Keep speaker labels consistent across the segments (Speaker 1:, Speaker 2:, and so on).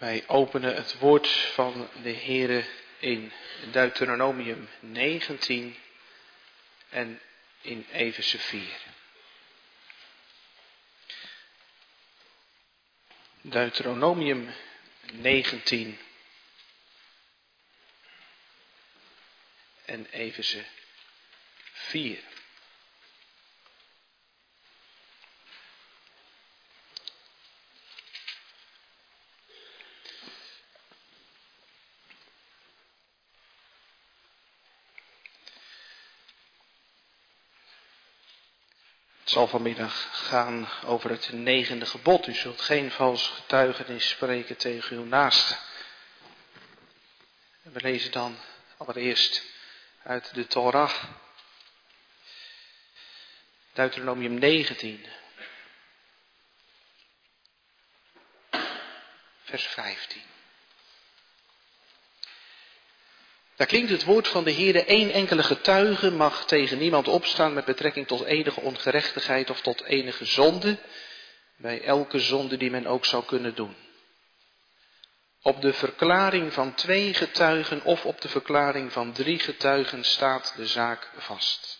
Speaker 1: Wij openen het woord van de Heere in Deuteronomium 19 en in Efeze 4. Deuteronomium 19 en Efeze 4. Het zal vanmiddag gaan over het negende gebod. U zult geen vals getuigenis spreken tegen uw naaste. We lezen dan allereerst uit de Torah. Deuteronomium 19. Vers 15. Daar klinkt het woord van de Heere, één enkele getuige mag tegen niemand opstaan met betrekking tot enige ongerechtigheid of tot enige zonde, bij elke zonde die men ook zou kunnen doen. Op de verklaring van twee getuigen of op de verklaring van drie getuigen staat de zaak vast.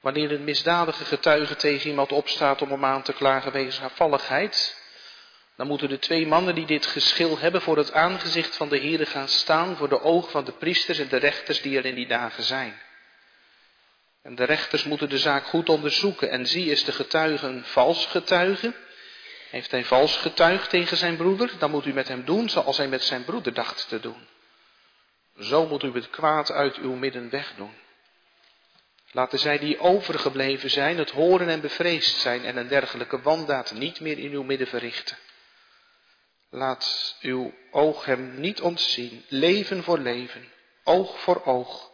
Speaker 1: Wanneer een misdadige getuige tegen iemand opstaat om hem aan te klagen wegens afvalligheid, dan moeten de twee mannen die dit geschil hebben voor het aangezicht van de Heere gaan staan voor de ogen van de priesters en de rechters die er in die dagen zijn. En de rechters moeten de zaak goed onderzoeken. En zie is de getuige een vals getuige. Heeft hij vals getuigd tegen zijn broeder, dan moet u met hem doen zoals hij met zijn broeder dacht te doen. Zo moet u het kwaad uit uw midden wegdoen. Laten zij die overgebleven zijn het horen en bevreesd zijn en een dergelijke wandaad niet meer in uw midden verrichten. Laat uw oog hem niet ontzien, leven voor leven, oog voor oog,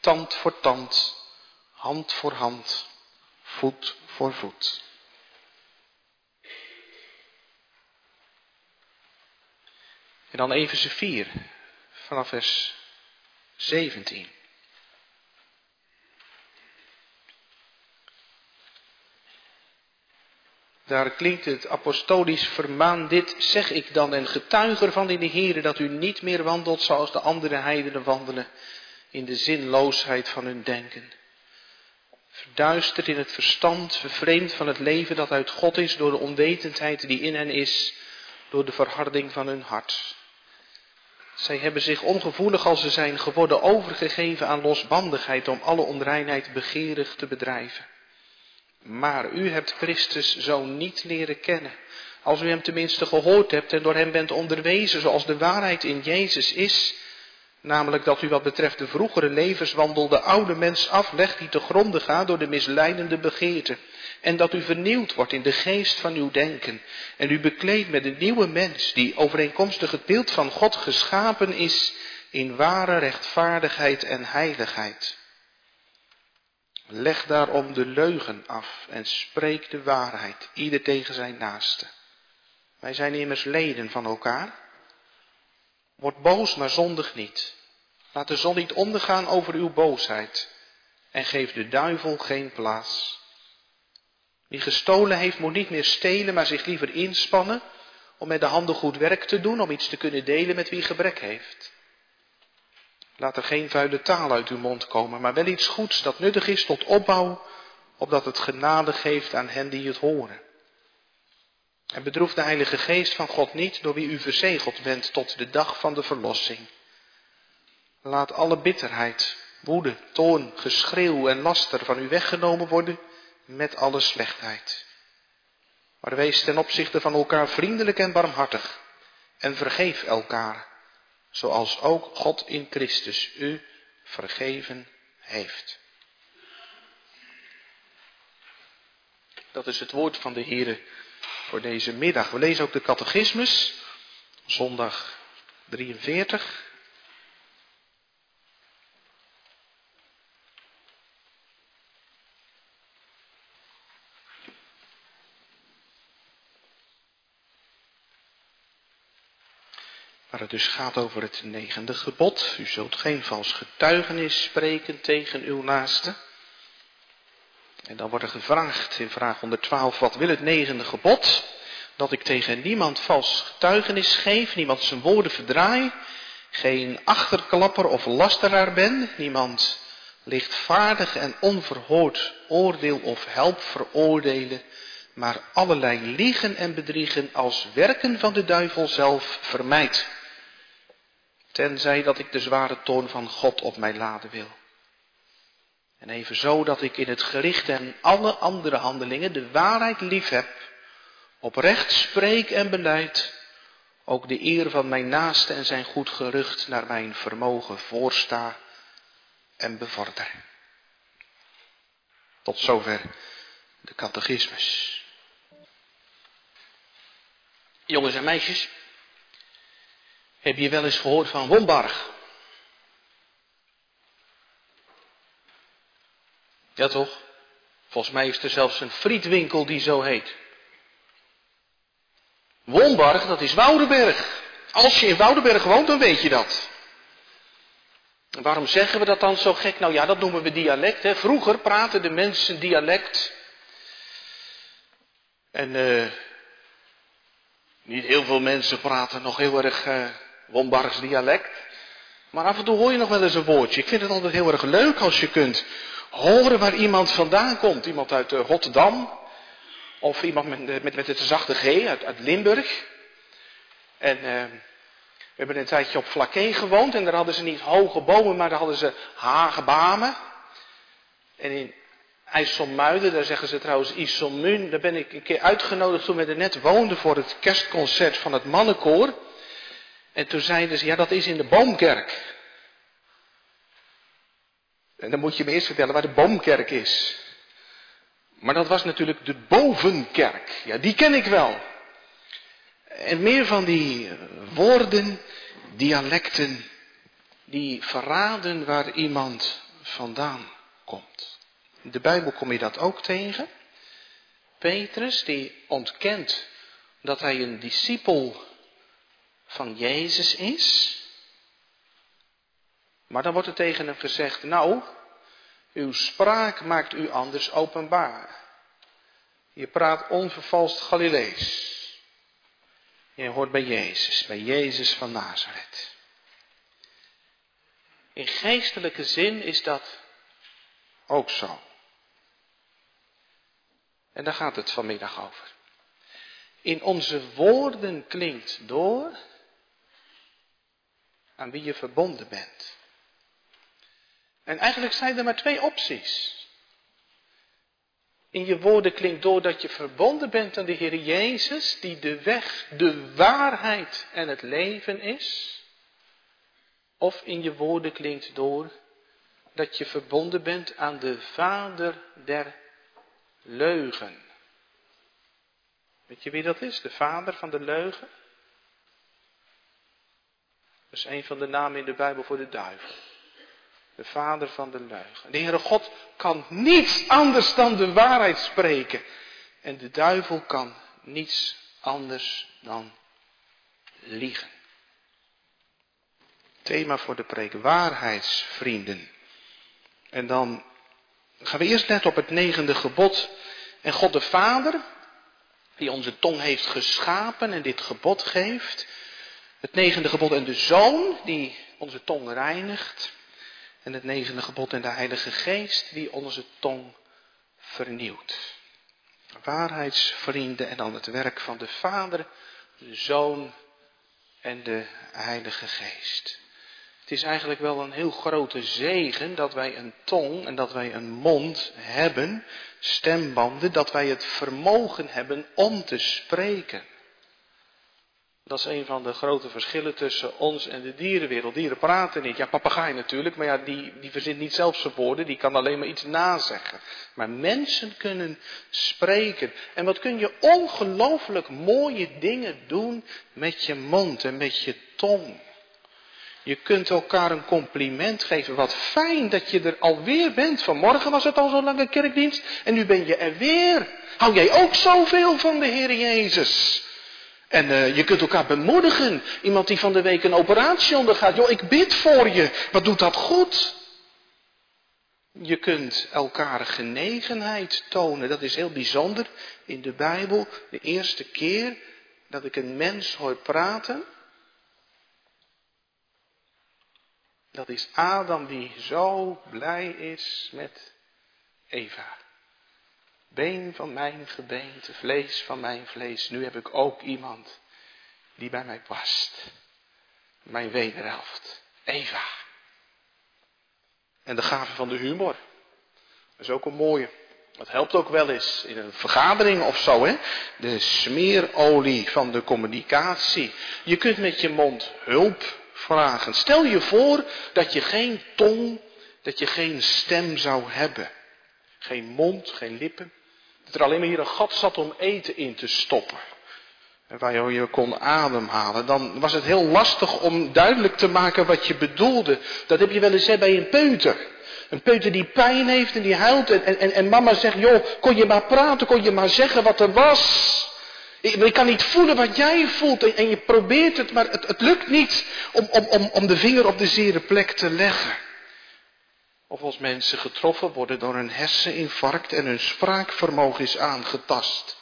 Speaker 1: tand voor tand, hand voor hand, voet voor voet. En dan even ze vier, vanaf vers 17. Daar klinkt het apostolisch vermaan, dit zeg ik dan en getuig ervan in de Heere dat u niet meer wandelt zoals de andere heidenen wandelen in de zinloosheid van hun denken. Verduisterd in het verstand, vervreemd van het leven dat uit God is door de onwetendheid die in hen is, door de verharding van hun hart. Zij hebben zich ongevoelig als ze zijn geworden overgegeven aan losbandigheid om alle onreinheid begeerig te bedrijven. Maar u hebt Christus zo niet leren kennen. Als u hem tenminste gehoord hebt en door hem bent onderwezen zoals de waarheid in Jezus is, namelijk dat u wat betreft de vroegere levenswandel de oude mens aflegt die te gronden gaat door de misleidende begeerte, en dat u vernieuwd wordt in de geest van uw denken, en u bekleedt met een nieuwe mens die overeenkomstig het beeld van God geschapen is in ware rechtvaardigheid en heiligheid. Leg daarom de leugen af en spreek de waarheid, ieder tegen zijn naaste. Wij zijn immers leden van elkaar. Word boos, maar zondig niet. Laat de zon niet ondergaan over uw boosheid en geef de duivel geen plaats. Wie gestolen heeft, moet niet meer stelen, maar zich liever inspannen om met de handen goed werk te doen, om iets te kunnen delen met wie gebrek heeft. Laat er geen vuile taal uit uw mond komen, maar wel iets goeds dat nuttig is tot opbouw, opdat het genade geeft aan hen die het horen. En bedroef de Heilige Geest van God niet, door wie u verzegeld bent tot de dag van de verlossing. Laat alle bitterheid, woede, toorn, geschreeuw en laster van u weggenomen worden met alle slechtheid. Maar wees ten opzichte van elkaar vriendelijk en barmhartig en vergeef elkaar zoals ook God in Christus u vergeven heeft. Dat is het woord van de Heer voor deze middag. We lezen ook de catechismus, zondag 43. Het dus gaat over het negende gebod. U zult geen vals getuigenis spreken tegen uw naaste. En dan wordt er gevraagd in vraag 112, wat wil het negende gebod? dat ik tegen niemand vals getuigenis geef, niemand zijn woorden verdraai, geen achterklapper of lasteraar ben, niemand lichtvaardig en onverhoord oordeel of help veroordelen, maar allerlei liegen en bedriegen als werken van de duivel zelf vermijd. Tenzij dat ik de zware toorn van God op mij laden wil. En evenzo dat ik in het gericht en alle andere handelingen de waarheid lief heb, oprecht spreek en beleid, ook de eer van mijn naaste en zijn goed gerucht naar mijn vermogen voorsta en bevorder. Tot zover de catechismus. Jongens en meisjes, heb je wel eens gehoord van Wombarg? Ja toch? Volgens mij is er zelfs een frietwinkel die zo heet. Wombarg, dat is Woudenberg. Als je in Woudenberg woont, dan weet je dat. En waarom zeggen we dat dan zo gek? Nou ja, dat noemen we dialect. Hè. Vroeger praten de mensen dialect. En uh, niet heel veel mensen praten nog heel erg uh, Wombargs dialect. Maar af en toe hoor je nog wel eens een woordje. Ik vind het altijd heel erg leuk als je kunt horen waar iemand vandaan komt. Iemand uit uh, Rotterdam. Of iemand met, met, met het zachte G uit, uit Limburg. En uh, we hebben een tijdje op Flaké gewoond. En daar hadden ze niet hoge bomen, maar daar hadden ze hagebamen. En in IJsselmuiden, daar zeggen ze trouwens IJsselmuun. Daar ben ik een keer uitgenodigd toen we er net woonden voor het kerstconcert van het mannenkoor. En toen zeiden ze, ja dat is in de Boomkerk. En dan moet je me eerst vertellen waar de Boomkerk is. Maar dat was natuurlijk de Bovenkerk. Ja, die ken ik wel. En meer van die woorden, dialecten, die verraden waar iemand vandaan komt. In de Bijbel kom je dat ook tegen. Petrus, die ontkent dat hij een discipel van Jezus is. Maar dan wordt er tegen hem gezegd, nou, uw spraak maakt u anders openbaar. Je praat onvervalst Galilees. Je hoort bij Jezus, bij Jezus van Nazareth. In geestelijke zin is dat ook zo. En daar gaat het vanmiddag over. In onze woorden klinkt door aan wie je verbonden bent. En eigenlijk zijn er maar twee opties. In je woorden klinkt door dat je verbonden bent aan de Heer Jezus, die de weg, de waarheid en het leven is. Of in je woorden klinkt door dat je verbonden bent aan de Vader der leugen. Weet je wie dat is? De Vader van de leugen? Dat is een van de namen in de Bijbel voor de duivel de vader van de leugen. De Heere God kan niets anders dan de waarheid spreken. En de duivel kan niets anders dan liegen. Thema voor de preek, waarheidsvrienden. En dan gaan we eerst net op het negende gebod. En God de Vader, die onze tong heeft geschapen en dit gebod geeft. Het negende gebod en de Zoon, die onze tong reinigt. En het negende gebod en de Heilige Geest die onze tong vernieuwt. Waarheidsvrienden en dan het werk van de Vader, de Zoon en de Heilige Geest. Het is eigenlijk wel een heel grote zegen dat wij een tong en dat wij een mond hebben, stembanden, dat wij het vermogen hebben om te spreken. Dat is een van de grote verschillen tussen ons en de dierenwereld. Dieren praten niet. Ja, papegaai natuurlijk, maar ja, die, die verzint niet zelf zijn woorden, die kan alleen maar iets nazeggen. Maar mensen kunnen spreken. En wat kun je ongelooflijk mooie dingen doen met je mond en met je tong. Je kunt elkaar een compliment geven. Wat fijn dat je er alweer bent. Vanmorgen was het al zo'n lange kerkdienst en nu ben je er weer. Hou jij ook zoveel van de Heer Jezus? En uh, je kunt elkaar bemoedigen. Iemand die van de week een operatie ondergaat. Joh, ik bid voor je. Wat doet dat goed? Je kunt elkaar genegenheid tonen. Dat is heel bijzonder in de Bijbel. De eerste keer dat ik een mens hoor praten. Dat is Adam die zo blij is met Eva. Been van mijn gebeente, vlees van mijn vlees. Nu heb ik ook iemand die bij mij past. Mijn wederhelft. Eva. En de gave van de humor. Dat is ook een mooie. Dat helpt ook wel eens in een vergadering of zo, hè? De smeerolie van de communicatie. Je kunt met je mond hulp vragen. Stel je voor dat je geen tong, dat je geen stem zou hebben. Geen mond, geen lippen. Dat er alleen maar hier een gat zat om eten in te stoppen. En waar je kon ademhalen. Dan was het heel lastig om duidelijk te maken wat je bedoelde. Dat heb je wel eens hè, bij een peuter. Een peuter die pijn heeft en die huilt. En, en, en mama zegt, joh, kon je maar praten, kon je maar zeggen wat er was. Ik, ik kan niet voelen wat jij voelt. En, en je probeert het, maar het, het lukt niet om, om, om, om de vinger op de zere plek te leggen. Of als mensen getroffen worden door een herseninfarct en hun spraakvermogen is aangetast.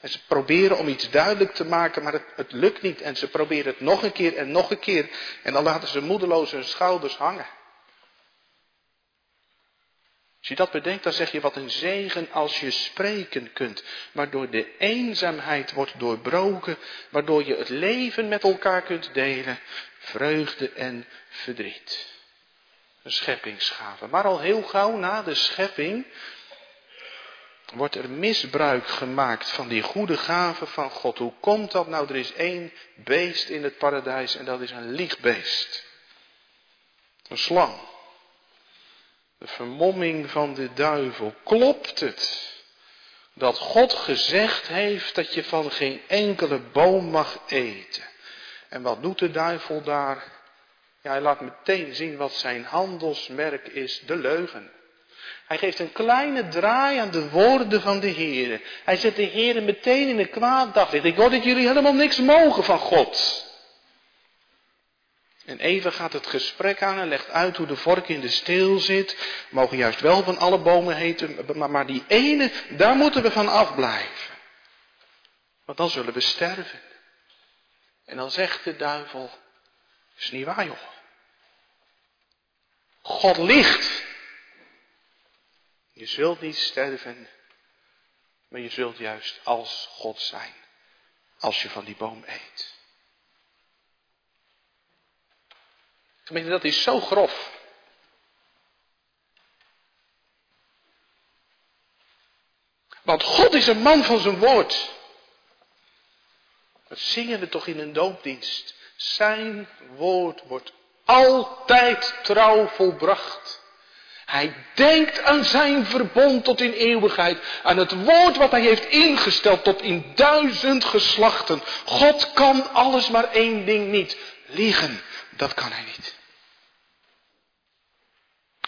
Speaker 1: En ze proberen om iets duidelijk te maken, maar het, het, lukt niet. En ze proberen het nog een keer en nog een keer. En dan laten ze moedeloos hun schouders hangen. Als je dat bedenkt, dan zeg je wat een zegen als je spreken kunt. Waardoor de eenzaamheid wordt doorbroken, waardoor je het leven met elkaar kunt delen, vreugde en verdriet. Een scheppingsgave. Maar al heel gauw na de schepping wordt er misbruik gemaakt van die goede gave van God. Hoe komt dat nou? Er is één beest in het paradijs en dat is een liegbeest. Een slang. De vermomming van de duivel. Klopt het dat God gezegd heeft dat je van geen enkele boom mag eten? En wat doet de duivel daar? Ja, hij laat meteen zien wat zijn handelsmerk is, de leugen. Hij geeft een kleine draai aan de woorden van de Heer. Hij zet de Heer meteen in een kwaad daglicht. Ik hoor dat jullie helemaal niks mogen van God. En even gaat het gesprek aan en legt uit hoe de vork in de steel zit. We mogen juist wel van alle bomen heten, maar die ene, daar moeten we van afblijven. Want dan zullen we sterven. En dan zegt de duivel, is niet waar joh. God ligt. Je zult niet sterven, maar je zult juist als God zijn. Als je van die boom eet. Gemeente, dat is zo grof. Want God is een man van zijn woord. Dat zingen we toch in een doopdienst. Zijn woord wordt altijd trouw volbracht. Hij denkt aan zijn verbond tot in eeuwigheid. Aan het woord wat hij heeft ingesteld tot in duizend geslachten. God kan alles maar één ding niet. Liegen. Dat kan hij niet.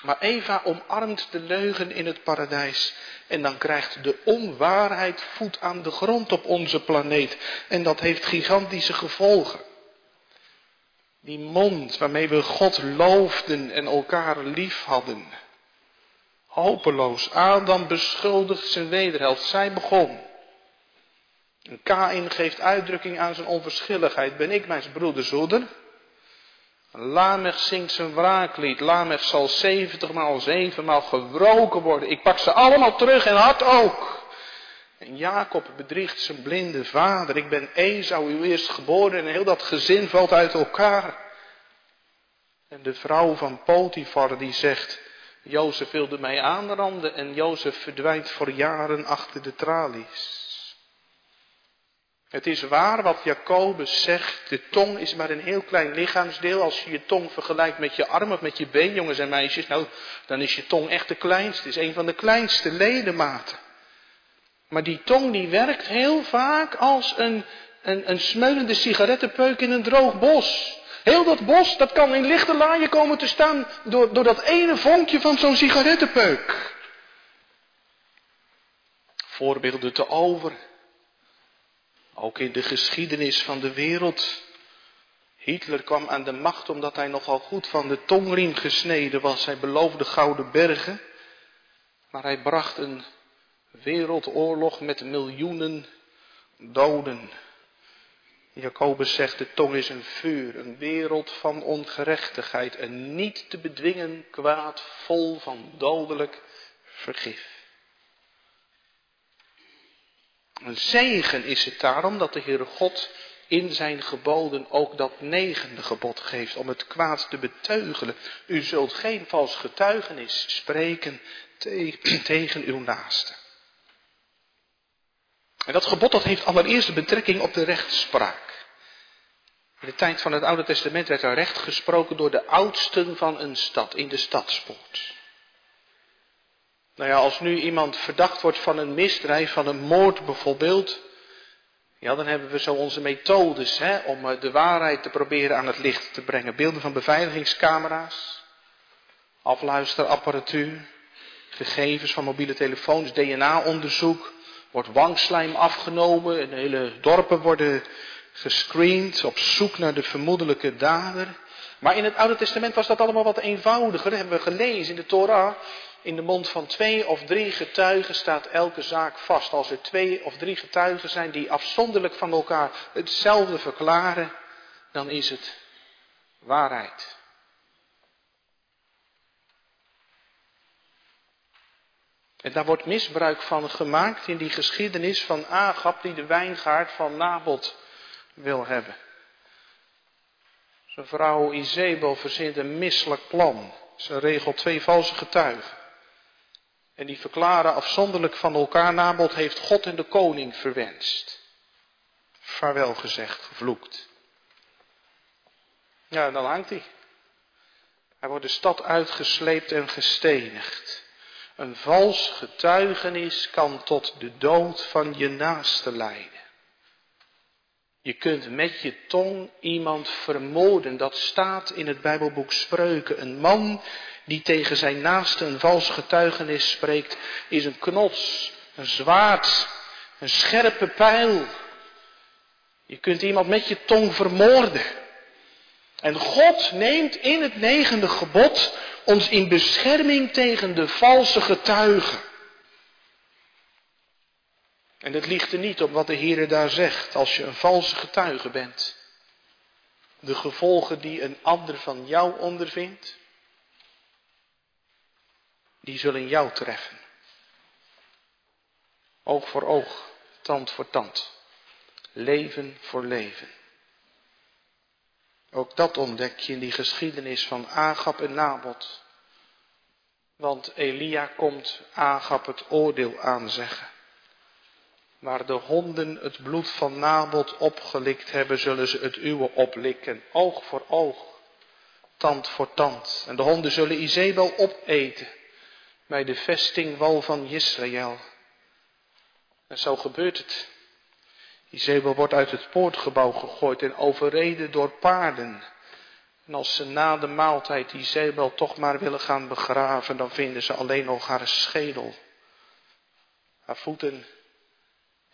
Speaker 1: Maar Eva omarmt de leugen in het paradijs. En dan krijgt de onwaarheid voet aan de grond op onze planeet. En dat heeft gigantische gevolgen. Die mond waarmee we God loofden en elkaar lief hadden. Hopeloos. Adam beschuldigt zijn wederhelft. Zij begon. En Kain geeft uitdrukking aan zijn onverschilligheid. Ben ik mijn broeders hoeder? Lamech zingt zijn wraaklied. Lamech zal zeventigmaal, zevenmaal gewroken worden. Ik pak ze allemaal terug en hard ook. En Jacob bedriegt zijn blinde vader. Ik ben Esau, uw eerstgeboren. En heel dat gezin valt uit elkaar. En de vrouw van Potifar die zegt, Jozef wilde mij aanranden en Jozef verdwijnt voor jaren achter de tralies. Het is waar wat Jacobus zegt, de tong is maar een heel klein lichaamsdeel. Als je je tong vergelijkt met je arm of met je been, jongens en meisjes, nou, dan is je tong echt de kleinste. Het is een van de kleinste ledematen. Maar die tong die werkt heel vaak als een, een, een smeulende sigarettenpeuk in een droog bos. Heel dat bos, dat kan in lichte laaien komen te staan door, door dat ene vonkje van zo'n sigarettenpeuk. Voorbeelden te over. Ook in de geschiedenis van de wereld. Hitler kwam aan de macht omdat hij nogal goed van de tongriem gesneden was. Hij beloofde gouden bergen. Maar hij bracht een wereldoorlog met miljoenen doden. Jacobus zegt, de tong is een vuur, een wereld van ongerechtigheid, een niet te bedwingen kwaad vol van dodelijk vergif. Een zegen is het daarom dat de Heere God in zijn geboden ook dat negende gebod geeft om het kwaad te beteugelen. U zult geen vals getuigenis spreken tegen uw naaste. En dat gebod dat heeft allereerst betrekking op de rechtspraak. In de tijd van het Oude Testament werd er recht gesproken door de oudsten van een stad, in de stadspoort. Nou ja, als nu iemand verdacht wordt van een misdrijf, van een moord bijvoorbeeld, ja, dan hebben we zo onze methodes hè, om eh, de waarheid te proberen aan het licht te brengen. Beelden van beveiligingscamera's, afluisterapparatuur, gegevens van mobiele telefoons, DNA-onderzoek, wordt wangslijm afgenomen en hele dorpen worden gescreend op zoek naar de vermoedelijke dader. Maar in het Oude Testament was dat allemaal wat eenvoudiger. Dat hebben we gelezen in de Torah. In de mond van twee of drie getuigen staat elke zaak vast. Als er twee of drie getuigen zijn die afzonderlijk van elkaar hetzelfde verklaren, dan is het waarheid. En daar wordt misbruik van gemaakt in die geschiedenis van Agap die de wijngaard van Nabot wil hebben. Zijn vrouw Izebel verzint een misselijk plan. Ze regelt twee valse getuigen. En die verklaren afzonderlijk van elkaar, Nabot heeft God en de koning verwenst. Vaarwel gezegd, gevloekt. Ja, dan hangt hij. Hij wordt de stad uitgesleept en gestenigd. Een vals getuigenis kan tot de dood van je naaste leiden. Je kunt met je tong iemand vermoorden. Dat staat in het Bijbelboek Spreuken. Een man die tegen zijn naaste een vals getuigenis spreekt, is een knots, een zwaard, een scherpe pijl. Je kunt iemand met je tong vermoorden. En God neemt in het negende gebod ons in bescherming tegen de valse getuigen. En het ligt er niet op wat de Heer daar zegt als je een valse getuige bent. De gevolgen die een ander van jou ondervindt, die zullen jou treffen. Oog voor oog, tand voor tand, leven voor leven. Ook dat ontdek je in die geschiedenis van Agap en Nabot. Want Elia komt Agap het oordeel aanzeggen. Waar de honden het bloed van Nabot opgelikt hebben, zullen ze het uwe oplikken. Oog voor oog, tand voor tand. En de honden zullen Izebel opeten bij de vestingwal van Israël. En zo gebeurt het. Izebel wordt uit het poortgebouw gegooid en overreden door paarden. En als ze na de maaltijd Izebel toch maar willen gaan begraven, dan vinden ze alleen nog haar schedel, haar voeten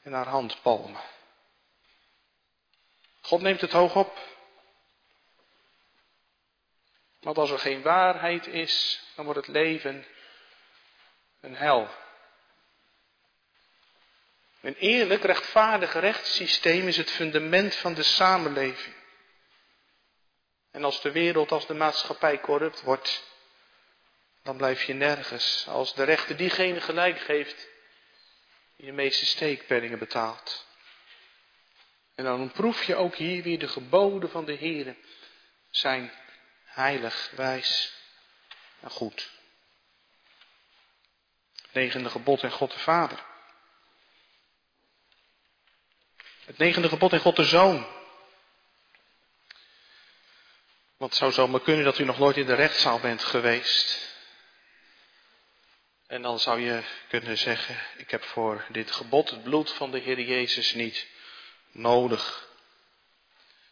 Speaker 1: en haar handpalmen. God neemt het hoog op. Want als er geen waarheid is, dan wordt het leven een hel. Een eerlijk, rechtvaardig rechtssysteem is het fundament van de samenleving. En als de wereld, als de maatschappij corrupt wordt, dan blijf je nergens. Als de rechter diegene gelijk geeft die de meeste steekpenningen betaalt. En dan proef je ook hier weer de geboden van de Heer zijn heilig, wijs en goed. Negende gebod en God de Vader. Het negende gebod en God de Zoon. Want het zou zomaar kunnen dat u nog nooit in de rechtszaal bent geweest. En dan zou je kunnen zeggen, ik heb voor dit gebod het bloed van de Heer Jezus niet nodig.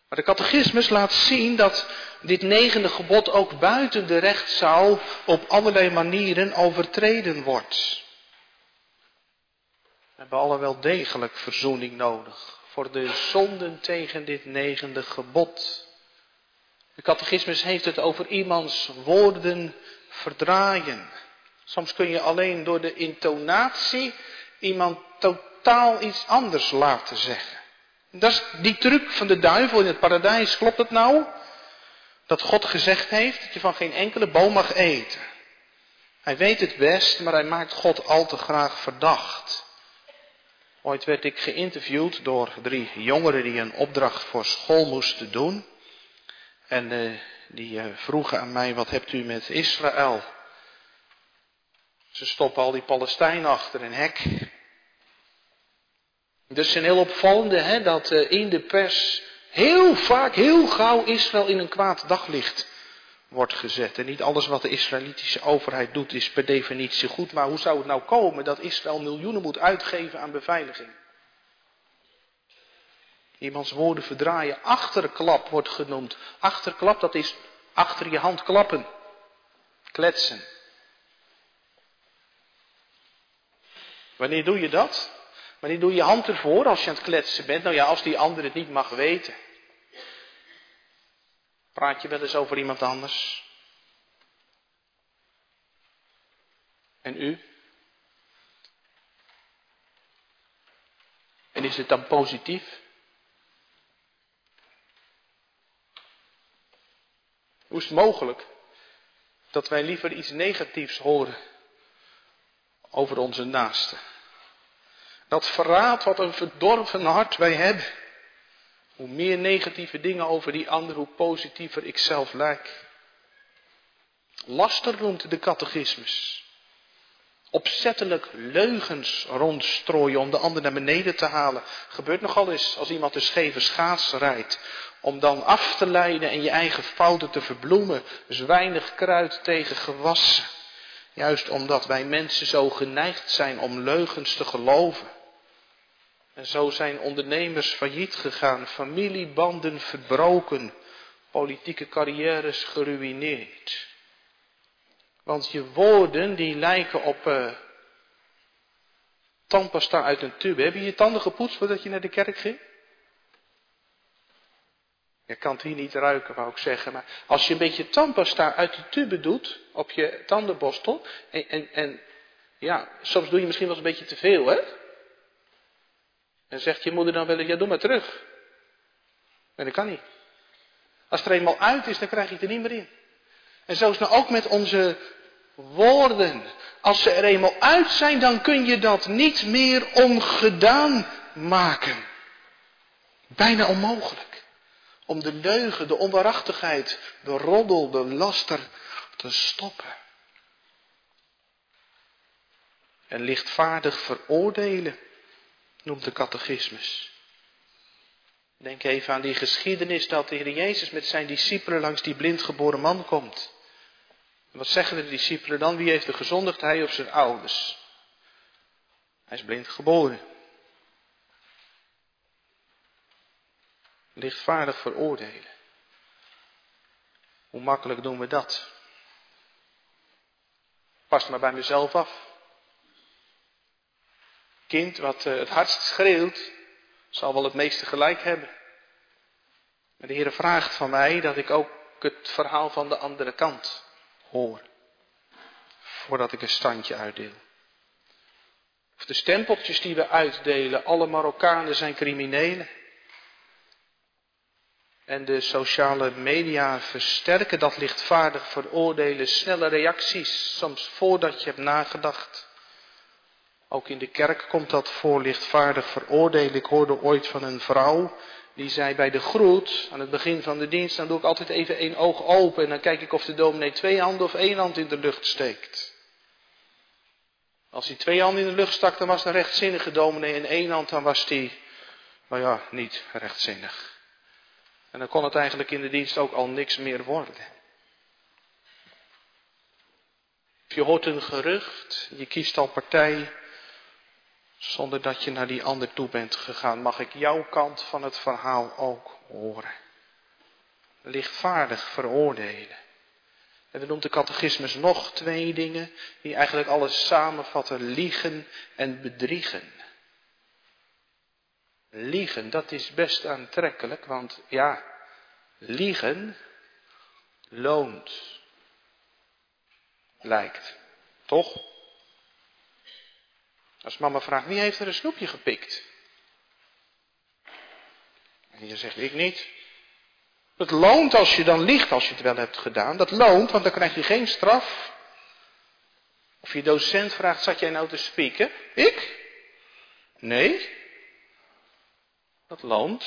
Speaker 1: Maar de catechismus laat zien dat dit negende gebod ook buiten de rechtszaal op allerlei manieren overtreden wordt. We hebben alle wel degelijk verzoening nodig voor de zonden tegen dit negende gebod. De catechismus heeft het over iemands woorden verdraaien. Soms kun je alleen door de intonatie iemand totaal iets anders laten zeggen. Dat is die truc van de duivel in het paradijs. Klopt het nou? Dat God gezegd heeft dat je van geen enkele boom mag eten. Hij weet het best, maar hij maakt God al te graag verdacht. Ooit werd ik geïnterviewd door drie jongeren die een opdracht voor school moesten doen. En uh, die uh, vroegen aan mij, wat hebt u met Israël? Ze stoppen al die Palestijnen achter een hek. Dus een heel opvallende, hè, dat uh, in de pers heel vaak, heel gauw Israël in een kwaad daglicht wordt gezet. En niet alles wat de Israëlitische overheid doet is per definitie goed. Maar hoe zou het nou komen dat Israël miljoenen moet uitgeven aan beveiliging? Iemands woorden verdraaien. Achterklap wordt genoemd. Achterklap, dat is achter je hand klappen. Kletsen. Wanneer doe je dat? Wanneer doe je hand ervoor als je aan het kletsen bent? Nou ja, als die ander het niet mag weten. Praat je wel eens over iemand anders? En u? En is het dan positief? Hoe is het mogelijk dat wij liever iets negatiefs horen over onze naasten? Dat verraadt wat een verdorven hart wij hebben. Hoe meer negatieve dingen over die ander, hoe positiever ik zelf lijk. Laster noemt de catechismus. Opzettelijk leugens rondstrooien om de ander naar beneden te halen. Gebeurt nogal eens als iemand een scheve schaats rijdt. Om dan af te leiden en je eigen fouten te verbloemen. Dus weinig kruid tegen gewassen. Juist omdat wij mensen zo geneigd zijn om leugens te geloven. En zo zijn ondernemers failliet gegaan, familiebanden verbroken, politieke carrières geruineerd. Want je woorden die lijken op uh, tandpasta uit een tube. Heb je je tanden gepoetst voordat je naar de kerk ging? Je kan het hier niet ruiken, wou ik zeggen. Maar als je een beetje tandpasta uit de tube doet op je tandenborstel. En, en, en ja, soms doe je misschien wel eens een beetje te veel, hè? En zegt je moeder dan wel eens, ja doe maar terug. Maar dat kan niet. Als het er eenmaal uit is, dan krijg je het er niet meer in. En zo is het nou ook met onze woorden. Als ze er eenmaal uit zijn, dan kun je dat niet meer ongedaan maken. Bijna onmogelijk. Om de leugen, de onwaarachtigheid, de roddel, de laster te stoppen. En lichtvaardig veroordelen noemt de catechismus. Denk even aan die geschiedenis dat de Heer Jezus met zijn discipelen langs die blindgeboren man komt. wat zeggen de discipelen dan? Wie heeft er gezondigd? Hij of zijn ouders? Hij is blind geboren. Lichtvaardig veroordelen. Hoe makkelijk doen we dat? Pas maar bij mezelf af kind wat eh, het hardst schreeuwt, zal wel het meeste gelijk hebben. Maar de Heer vraagt van mij dat ik ook het verhaal van de andere kant hoor. Voordat ik een standje uitdeel. Of de stempeltjes die we uitdelen, alle Marokkanen zijn criminelen. En de sociale media versterken dat lichtvaardig veroordelen, snelle reacties, soms voordat je hebt nagedacht. Ook in de kerk komt dat voor lichtvaardig veroordelen. Ik hoorde ooit van een vrouw die zei bij de groet aan het begin van de dienst, dan doe ik altijd even één oog open en dan kijk ik of de dominee twee handen of één hand in de lucht steekt. Als hij twee handen in de lucht stak, dan was de rechtzinnige dominee en één hand, dan was die, nou ja, niet rechtzinnig. En dan kon het eigenlijk in de dienst ook al niks meer worden. Je hoort een gerucht, je kiest al partij, zonder dat je naar die ander toe bent gegaan, mag ik jouw kant van het verhaal ook horen. Lichtvaardig veroordelen. En dan noemt de catechismus nog twee dingen die eigenlijk alles samenvatten. Liegen en bedriegen. Liegen, dat is best aantrekkelijk, want ja, liegen loont. Lijkt. Toch? Als mama vraagt, wie heeft er een snoepje gepikt? En je zegt, ik niet. Het loont als je dan liegt als je het wel hebt gedaan. Dat loont, want dan krijg je geen straf. Of je docent vraagt, zat jij nou te spieken? Ik? Nee. Dat loont.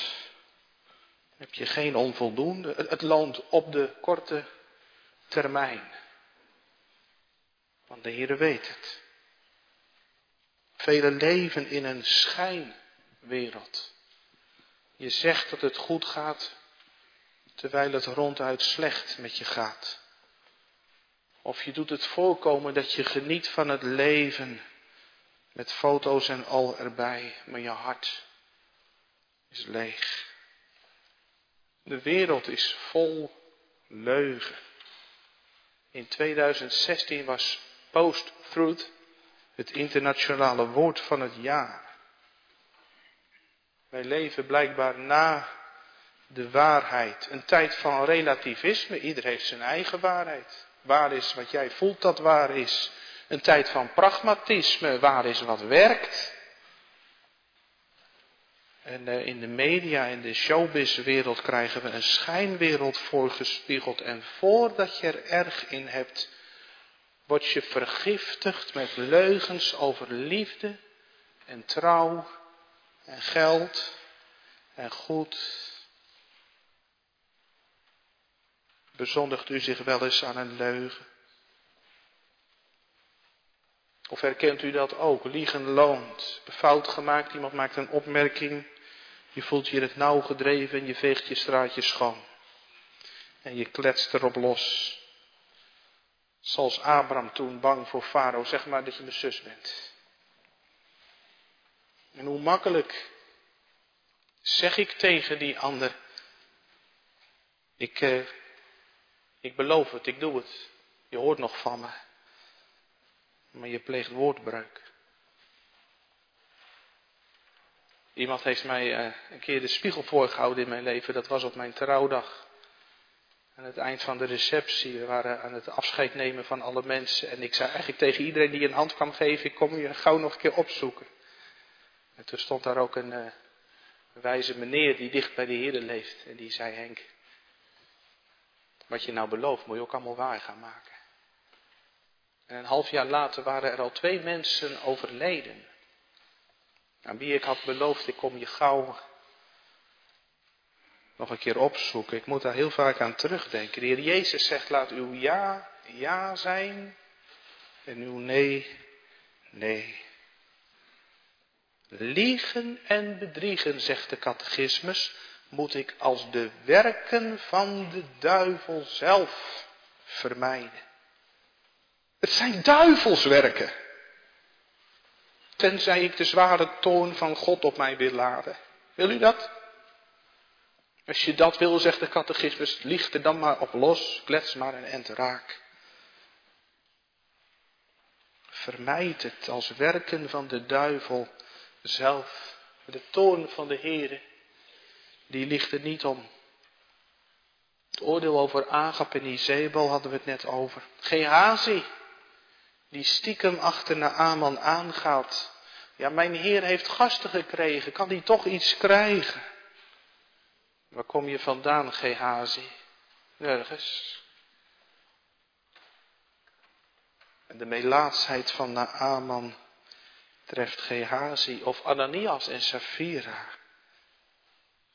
Speaker 1: heb je geen onvoldoende. Het loont op de korte termijn. Want de Heer weet het. Velen leven in een schijnwereld. Je zegt dat het goed gaat, terwijl het ronduit slecht met je gaat. Of je doet het voorkomen dat je geniet van het leven, met foto's en al erbij, maar je hart is leeg. De wereld is vol leugen. In 2016 was post-truth het internationale woord van het jaar. Wij leven blijkbaar na de waarheid. Een tijd van relativisme. Ieder heeft zijn eigen waarheid. Waar is wat jij voelt dat waar is. Een tijd van pragmatisme. Waar is wat werkt. En eh, in de media, in de showbizwereld krijgen we een schijnwereld voorgespiegeld. En voordat je er erg in hebt, word je vergiftigd met leugens over liefde en trouw en geld en goed. Bezondigt u zich wel eens aan een leugen? Of herkent u dat ook? Liegen loont. Fout gemaakt, iemand maakt een opmerking. Je voelt je in het nauw gedreven en je veegt je straatje schoon. En je kletst erop los. Zoals Abraham toen bang voor Farao, zeg maar dat je mijn zus bent. En hoe makkelijk zeg ik tegen die ander, ik, eh, ik beloof het, ik doe het. Je hoort nog van me. Maar je pleegt woordbreuk. Iemand heeft mij eh, een keer de spiegel voorgehouden in mijn leven. Dat was op mijn trouwdag. Aan het eind van de receptie. We waren aan het afscheid nemen van alle mensen. En ik zei eigenlijk tegen iedereen die een hand kwam geven: Ik kom je gauw nog een keer opzoeken. En toen stond daar ook een uh, wijze meneer die dicht bij de Heer leeft. En die zei: Henk, wat je nou belooft moet je ook allemaal waar gaan maken. En een half jaar later waren er al twee mensen overleden. Aan wie ik had beloofd, ik kom je gauw nog een keer opzoeken. Ik moet daar heel vaak aan terugdenken. De Heer Jezus zegt, laat uw ja, ja zijn en uw nee, nee. Liegen en bedriegen, zegt de catechismus, moet ik als de werken van de duivel zelf vermijden. Het zijn duivelswerken. Tenzij ik de zware toon van God op mij wil laden. Wil u dat? Als je dat wil, zegt de catechismus, lieg er dan maar op los, klets maar een end raak. Vermijd het als werken van de duivel zelf. De toon van de Heere, die ligt er niet om. Het oordeel over Agap en Izebel hadden we het net over. Gehazi, die stiekem achter Naaman aangaat. Ja, mijn Heer heeft gasten gekregen, kan hij toch iets krijgen? Waar kom je vandaan, Gehazi? Nergens. En de melaatsheid van Naaman treft Gehazi of Ananias en Safira.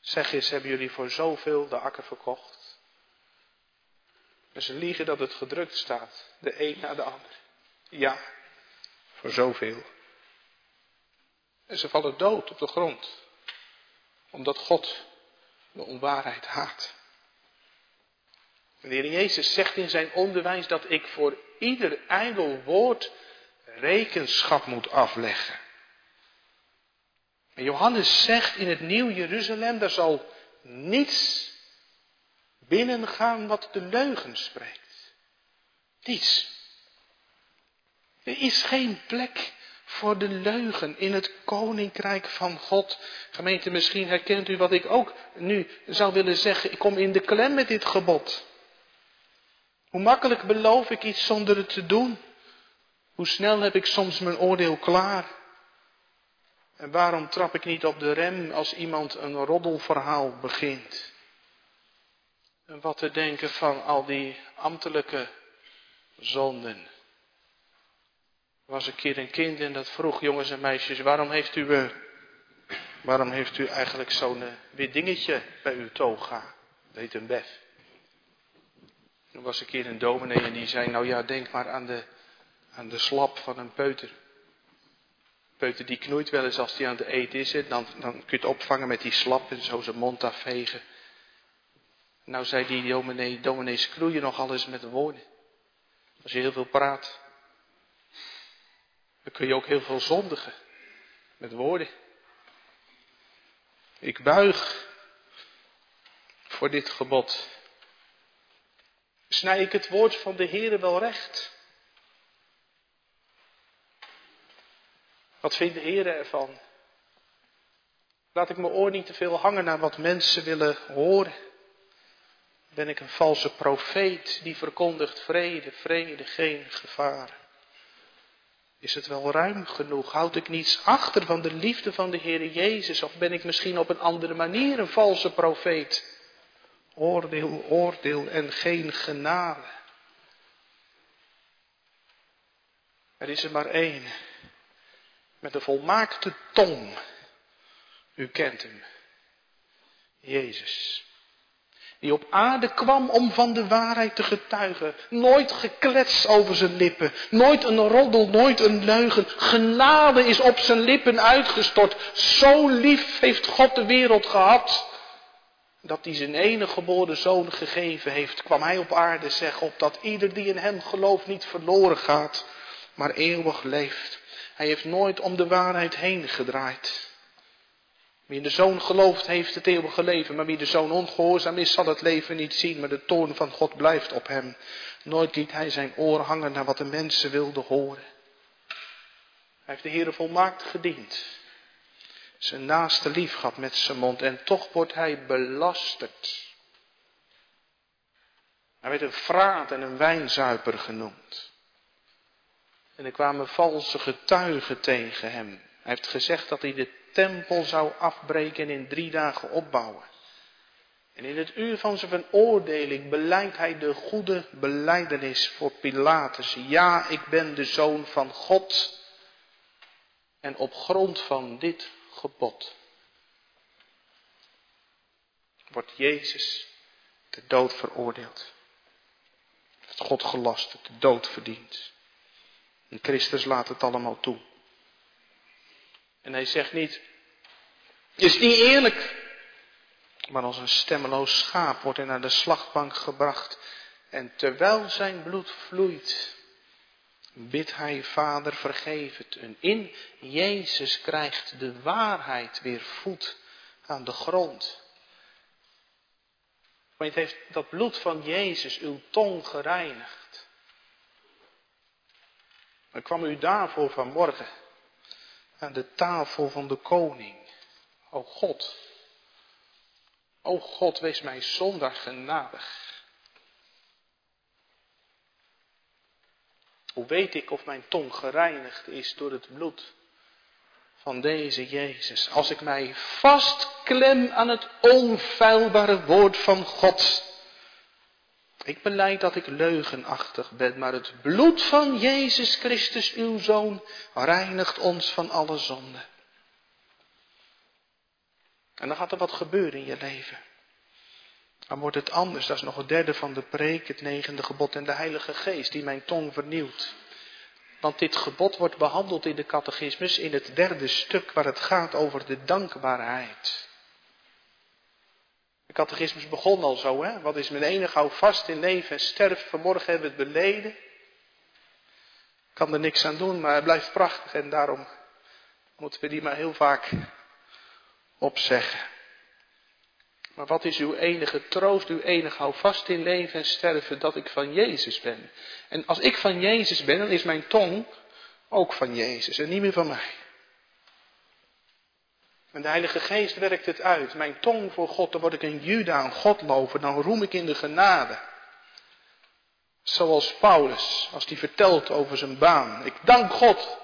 Speaker 1: Zeg eens, hebben jullie voor zoveel de akker verkocht? En ze liegen dat het gedrukt staat, de een na de ander. Ja, voor zoveel. En ze vallen dood op de grond, omdat God de onwaarheid haat. De Heer Jezus zegt in zijn onderwijs dat ik voor ieder ijdel woord rekenschap moet afleggen. En Johannes zegt in het Nieuw Jeruzalem, daar zal niets binnengaan wat de leugen spreekt. Niets. Er is geen plek voor de leugen in het koninkrijk van God. Gemeente, misschien herkent u wat ik ook nu zou willen zeggen. Ik kom in de klem met dit gebod. Hoe makkelijk beloof ik iets zonder het te doen? Hoe snel heb ik soms mijn oordeel klaar? En waarom trap ik niet op de rem als iemand een roddelverhaal begint? En wat te denken van al die ambtelijke zonden. Was een keer een kind en dat vroeg, jongens en meisjes, waarom heeft u, uh, waarom heeft u eigenlijk zo'n uh, wit dingetje bij uw toga? Dat heet een bef. Er was een keer een dominee en die zei, nou ja, denk maar aan de, aan de slap van een peuter. Peuter die knoeit wel eens als hij aan het eten is, dan, dan kun je het opvangen met die slap en zo zijn mond afvegen. Nou zei die dominee, dominees knoeien nogal eens met woorden. Als je heel veel praat, dan kun je ook heel veel zondigen met woorden. Ik buig voor dit gebod. Snij ik het woord van de Heere wel recht? Wat vindt de Heer ervan? Laat ik mijn oor niet te veel hangen naar wat mensen willen horen. Ben ik een valse profeet die verkondigt vrede, vrede, geen gevaar? Is het wel ruim genoeg? Houd ik niets achter van de liefde van de Heer Jezus? Of ben ik misschien op een andere manier een valse profeet? Oordeel, oordeel en geen genade. Er is er maar één met de volmaakte tong. U kent hem. Jezus. Die op aarde kwam om van de waarheid te getuigen. Nooit geklets over zijn lippen. Nooit een roddel, nooit een leugen. Genade is op zijn lippen uitgestort. Zo lief heeft God de wereld gehad. Dat hij zijn enige geboren zoon gegeven heeft, kwam hij op aarde zeggen, opdat ieder die in hem gelooft niet verloren gaat, maar eeuwig leeft. Hij heeft nooit om de waarheid heen gedraaid. Wie in de zoon gelooft, heeft het eeuwige leven. Maar wie de zoon ongehoorzaam is, zal het leven niet zien. Maar de toorn van God blijft op hem. Nooit liet hij zijn oor hangen naar wat de mensen wilden horen. Hij heeft de Heer volmaakt gediend. Zijn naaste lief gehad met zijn mond. En toch wordt hij belasterd. Hij werd een vraat en een wijnzuiper genoemd. En er kwamen valse getuigen tegen hem. Hij heeft gezegd dat hij de tempel zou afbreken en in drie dagen opbouwen. En in het uur van zijn veroordeling beleidt hij de goede beleidenis voor Pilatus. Ja, ik ben de zoon van God. En op grond van dit gebod wordt Jezus de dood veroordeeld. Heeft God gelasterd, de dood verdient. En Christus laat het allemaal toe. En hij zegt niet, is niet eerlijk. Maar als een stemmeloos schaap wordt hij naar de slachtbank gebracht. En terwijl zijn bloed vloeit, bidt hij, Vader, vergeef het. En in Jezus krijgt de waarheid weer voet aan de grond. Want heeft dat bloed van Jezus uw tong gereinigd. Dan kwam u daarvoor vanmorgen aan de tafel van de koning. O God, o God, wees mij zondag genadig. Hoe weet ik of mijn tong gereinigd is door het bloed van deze Jezus? Als ik mij vastklem aan het onfeilbare woord van God. Ik beleid dat ik leugenachtig ben, maar het bloed van Jezus Christus, uw Zoon, reinigt ons van alle zonde. En dan gaat er wat gebeuren in je leven. Dan wordt het anders. Dat is nog het derde van de preek, het negende gebod en de Heilige Geest die mijn tong vernieuwt. Want dit gebod wordt behandeld in de catechismus in het derde stuk waar het gaat over de dankbaarheid. De catechismus begon al zo, hè? Wat is mijn enige hou vast in leven en sterf. Vanmorgen hebben we het beleden. Kan er niks aan doen, maar het blijft prachtig en daarom moeten we die maar heel vaak opzeggen. Maar wat is uw enige troost, uw enige hou vast in leven en sterven, dat ik van Jezus ben. En als ik van Jezus ben, dan is mijn tong ook van Jezus en niet meer van mij. En de Heilige Geest werkt het uit. Mijn tong voor God, dan word ik een Juda, een Godlover. Dan roem ik in de genade. Zoals Paulus, als hij vertelt over zijn baan. Ik dank God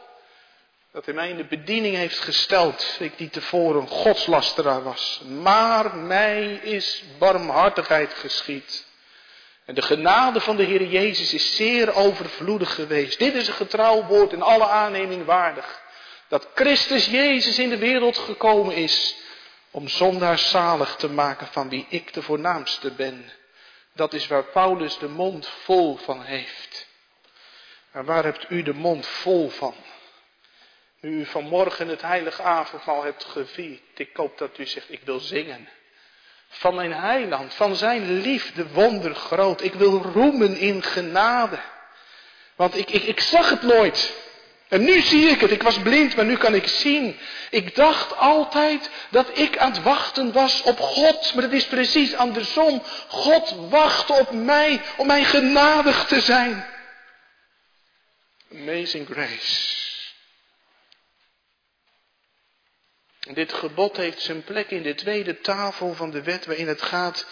Speaker 1: Dat hij mij in de bediening heeft gesteld, ik die tevoren een godslasteraar was. Maar mij is barmhartigheid geschied. En de genade van de Heer Jezus is zeer overvloedig geweest. Dit is een getrouw woord in alle aanneming waardig. Dat Christus Jezus in de wereld gekomen is om zondaars zalig te maken van wie ik de voornaamste ben. Dat is waar Paulus de mond vol van heeft. En waar hebt u de mond vol van? Nu u vanmorgen het heilige avondmaal hebt gevierd, ik hoop dat u zegt, ik wil zingen. Van mijn heiland, van zijn liefde wondergroot. Ik wil roemen in genade. Want ik, ik, ik zag het nooit. En nu zie ik het. Ik was blind, maar nu kan ik zien. Ik dacht altijd dat ik aan het wachten was op God. Maar het is precies andersom. God wacht op mij om mij genadig te zijn. Amazing grace. Dit gebod heeft zijn plek in de tweede tafel van de wet waarin het gaat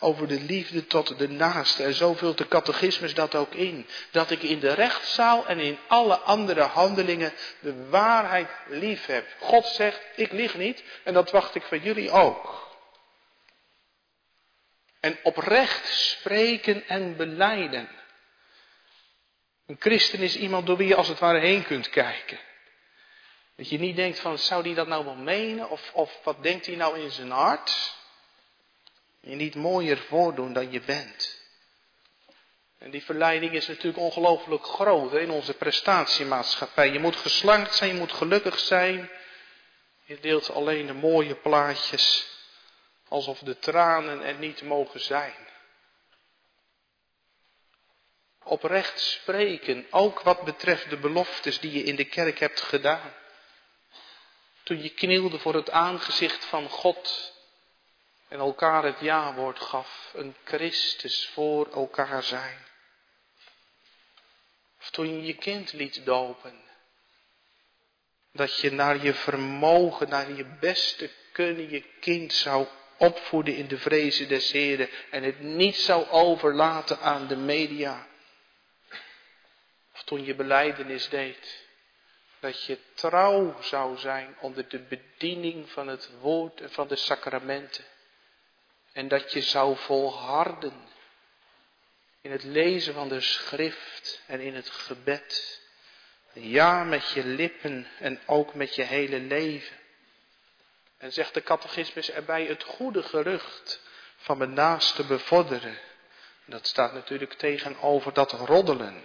Speaker 1: over de liefde tot de naaste. En zo vult de catechismus dat ook in. Dat ik in de rechtszaal en in alle andere handelingen de waarheid lief heb. God zegt, ik lieg niet en dat wacht ik van jullie ook. En oprecht spreken en beleiden. Een christen is iemand door wie je als het ware heen kunt kijken. Dat je niet denkt van, zou die dat nou wel menen? Of, of wat denkt hij nou in zijn hart? Je niet mooier voordoen dan je bent. En die verleiding is natuurlijk ongelooflijk groot in onze prestatiemaatschappij. Je moet geslankt zijn, je moet gelukkig zijn. Je deelt alleen de mooie plaatjes, alsof de tranen er niet mogen zijn. Oprecht spreken, ook wat betreft de beloftes die je in de kerk hebt gedaan. Toen je knielde voor het aangezicht van God en elkaar het ja-woord gaf, een Christus voor elkaar zijn. Of toen je je kind liet dopen, dat je naar je vermogen, naar je beste kunnen je kind zou opvoeden in de vrezen des Heren en het niet zou overlaten aan de media. Of toen je beleidenis deed, dat je trouw zou zijn onder de bediening van het woord en van de sacramenten. En dat je zou volharden in het lezen van de schrift en in het gebed. Ja, met je lippen en ook met je hele leven. En zegt de catechismus erbij het goede gerucht van mijn naaste bevorderen. Dat staat natuurlijk tegenover dat roddelen.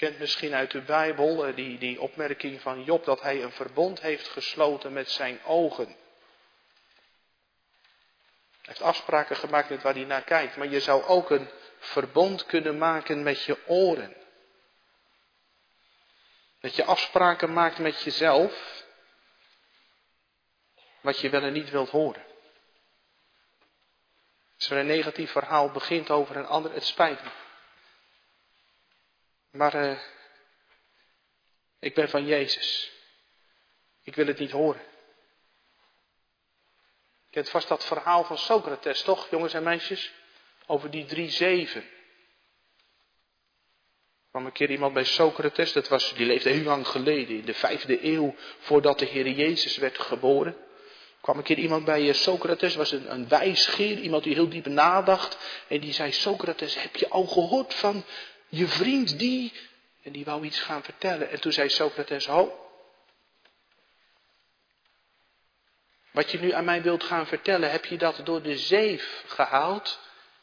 Speaker 1: kent misschien uit de Bijbel eh, die, die opmerking van Job dat hij een verbond heeft gesloten met zijn ogen. Hij heeft afspraken gemaakt met waar hij naar kijkt, maar je zou ook een verbond kunnen maken met je oren. Dat je afspraken maakt met jezelf, wat je wel en niet wilt horen. Als er een negatief verhaal begint over een ander, het spijt me. Maar uh, ik ben van Jezus. Ik wil het niet horen. Kent vast dat verhaal van Socrates, toch, jongens en meisjes? Over die drie zeven. Er kwam een keer iemand bij Socrates, dat was, die leefde heel lang geleden, in de vijfde eeuw voordat de Heer Jezus werd geboren. Er kwam een keer iemand bij eh, Socrates, was een, een wijsgeer, iemand die heel diep nadacht. En die zei, Socrates, heb je al gehoord van je vriend die, en die wou iets gaan vertellen. En toen zei Socrates, ho. Wat je nu aan mij wilt gaan vertellen, heb je dat door de zeef gehaald?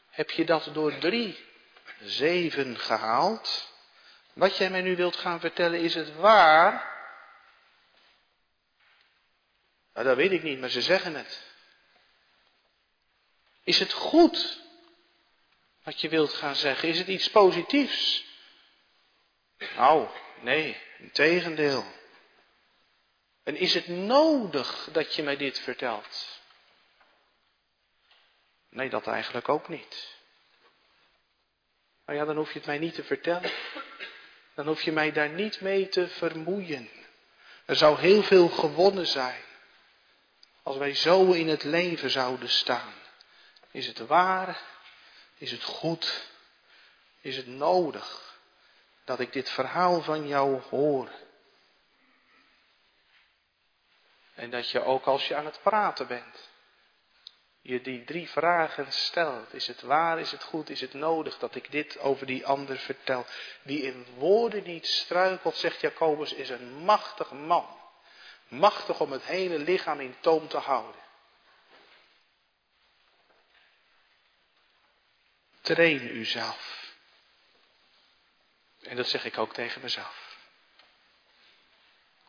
Speaker 1: Heb je dat door drie zeven gehaald? Wat jij mij nu wilt gaan vertellen, is het waar? Nou, dat weet ik niet, maar ze zeggen het. Is het goed wat je wilt gaan zeggen? Is het iets positiefs? Nou, nee, een tegendeel. En is het nodig dat je mij dit vertelt? Nee, dat eigenlijk ook niet. Nou ja, dan hoef je het mij niet te vertellen. Dan hoef je mij daar niet mee te vermoeien. Er zou heel veel gewonnen zijn als wij zo in het leven zouden staan. Is het waar? Is het goed? Is het nodig? dat ik dit verhaal van jou hoor. En dat je ook als je aan het praten bent, je die drie vragen stelt. Is het waar, is het goed, is het nodig dat ik dit over die ander vertel? Die in woorden niet struikelt, zegt Jacobus, is een machtig man. Machtig om het hele lichaam in toom te houden. Train uzelf. En dat zeg ik ook tegen mezelf.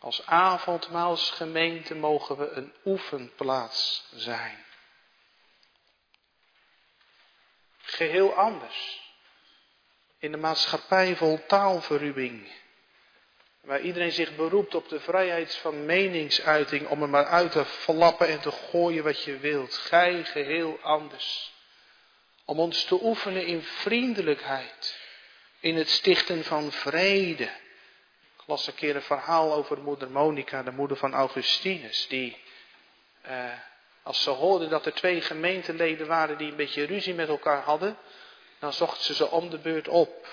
Speaker 1: Als avondmaalsgemeente mogen we een oefenplaats zijn. Geheel anders. In de maatschappij vol taalverruwing. Waar iedereen zich beroept op de vrijheid van meningsuiting om er maar uit te flappen en te gooien wat je wilt. Gij geheel anders. Om ons te oefenen in vriendelijkheid. In het stichten van vrede. Las een keer een verhaal over moeder Monica, de moeder van Augustinus. Die, eh, als ze hoorde dat er twee gemeenteleden waren die een beetje ruzie met elkaar hadden. Dan zocht ze ze om de beurt op.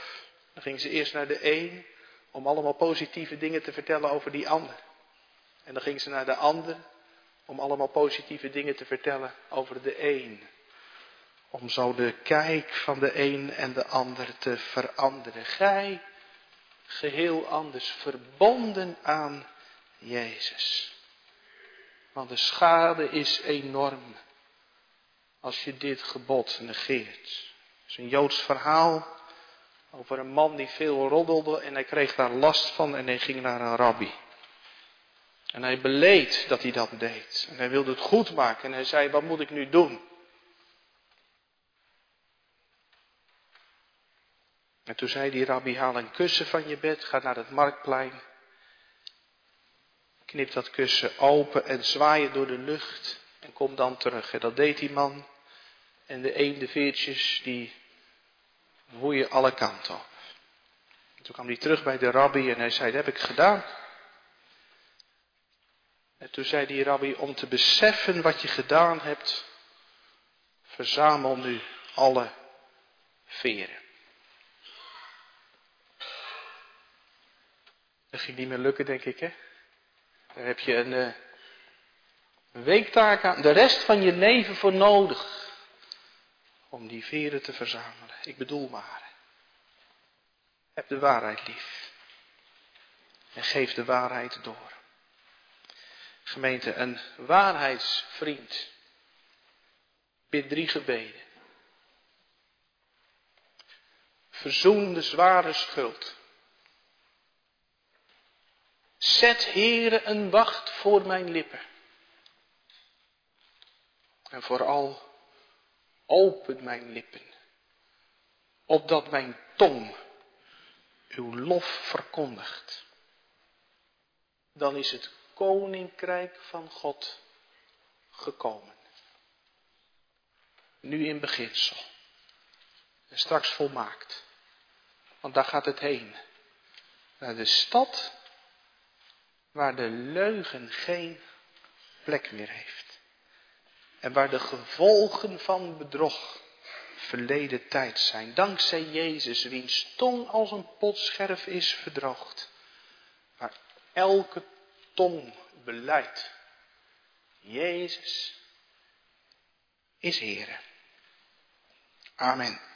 Speaker 1: Dan ging ze eerst naar de een om allemaal positieve dingen te vertellen over die ander. En dan ging ze naar de ander om allemaal positieve dingen te vertellen over de een. Om zo de kijk van de een en de ander te veranderen. Gij geheel anders verbonden aan Jezus. Want de schade is enorm als je dit gebod negeert. Het is een Joods verhaal over een man die veel roddelde en hij kreeg daar last van en hij ging naar een rabbi. En hij beleed dat hij dat deed. En hij wilde het goed maken en hij zei, wat moet ik nu doen? En toen zei die rabbi, haal een kussen van je bed, ga naar het marktplein. Knip dat kussen open en zwaai het door de lucht en kom dan terug. En dat deed die man. En de eende veertjes die je alle kanten op. toen kwam hij terug bij de rabbi en hij zei, heb ik gedaan. En toen zei die rabbi, om te beseffen wat je gedaan hebt, verzamel nu alle veren. Dat ging niet meer lukken, denk ik, hè? Daar heb je een, uh, weektaak aan, de rest van je leven voor nodig om die veren te verzamelen. Ik bedoel maar. Heb de waarheid lief. En geef de waarheid door. Gemeente, een waarheidsvriend. Bid drie gebeden. Verzoen de zware schuld. Zet, Heere, een wacht voor mijn lippen. En vooral Open mijn lippen, opdat mijn tong uw lof verkondigt. Dan is het koninkrijk van God gekomen. Nu in beginsel. En straks volmaakt. Want daar gaat het heen. Naar de stad waar de leugen geen plek meer heeft. En waar de gevolgen van bedrog verleden tijd zijn. Dankzij Jezus, wiens tong als een potscherf is verdroogd. Waar elke tong beleidt. Jezus is Heer. Amen.